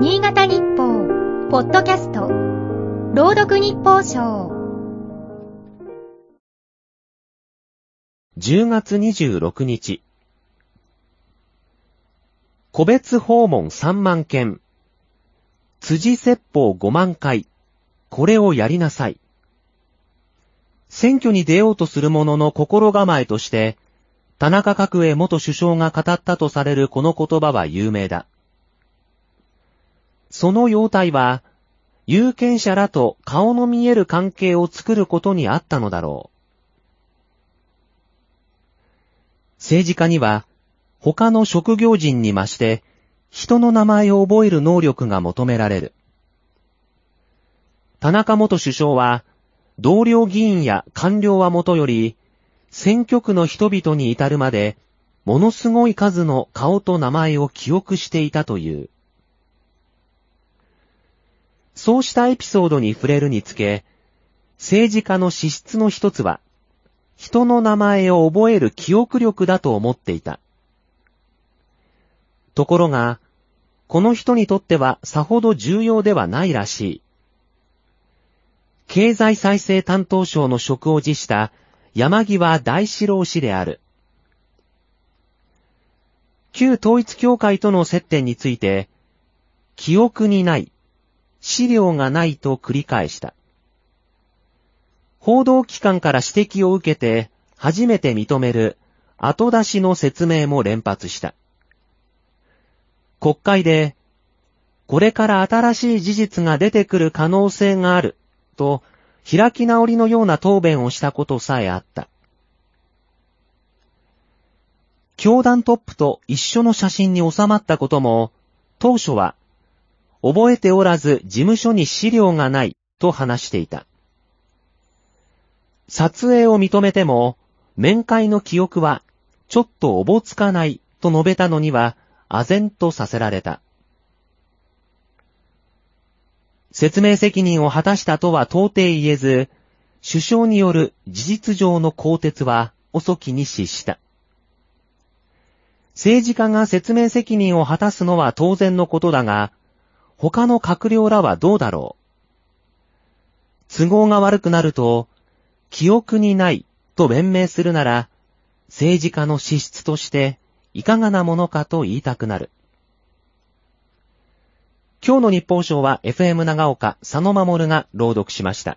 新潟日報、ポッドキャスト、朗読日報賞。10月26日。個別訪問3万件。辻説法5万回。これをやりなさい。選挙に出ようとする者の心構えとして、田中角栄元首相が語ったとされるこの言葉は有名だ。その要態は、有権者らと顔の見える関係を作ることにあったのだろう。政治家には、他の職業人に増して、人の名前を覚える能力が求められる。田中元首相は、同僚議員や官僚はもとより、選挙区の人々に至るまで、ものすごい数の顔と名前を記憶していたという。そうしたエピソードに触れるにつけ、政治家の資質の一つは、人の名前を覚える記憶力だと思っていた。ところが、この人にとってはさほど重要ではないらしい。経済再生担当省の職を辞した山際大志郎氏である。旧統一協会との接点について、記憶にない、資料がないと繰り返した。報道機関から指摘を受けて初めて認める後出しの説明も連発した。国会で、これから新しい事実が出てくる可能性がある、と開き直りのような答弁をしたことさえあった。教団トップと一緒の写真に収まったことも、当初は、覚えておらず事務所に資料がないと話していた。撮影を認めても、面会の記憶は、ちょっとおぼつかないと述べたのには、唖然とさせられた。説明責任を果たしたとは到底言えず、首相による事実上の更迭は遅きに失した。政治家が説明責任を果たすのは当然のことだが、他の閣僚らはどうだろう？都合が悪くなると、記憶にないと弁明するなら、政治家の資質としていかがなものかと言いたくなる。今日の日報賞は FM 長岡佐野守が朗読しました。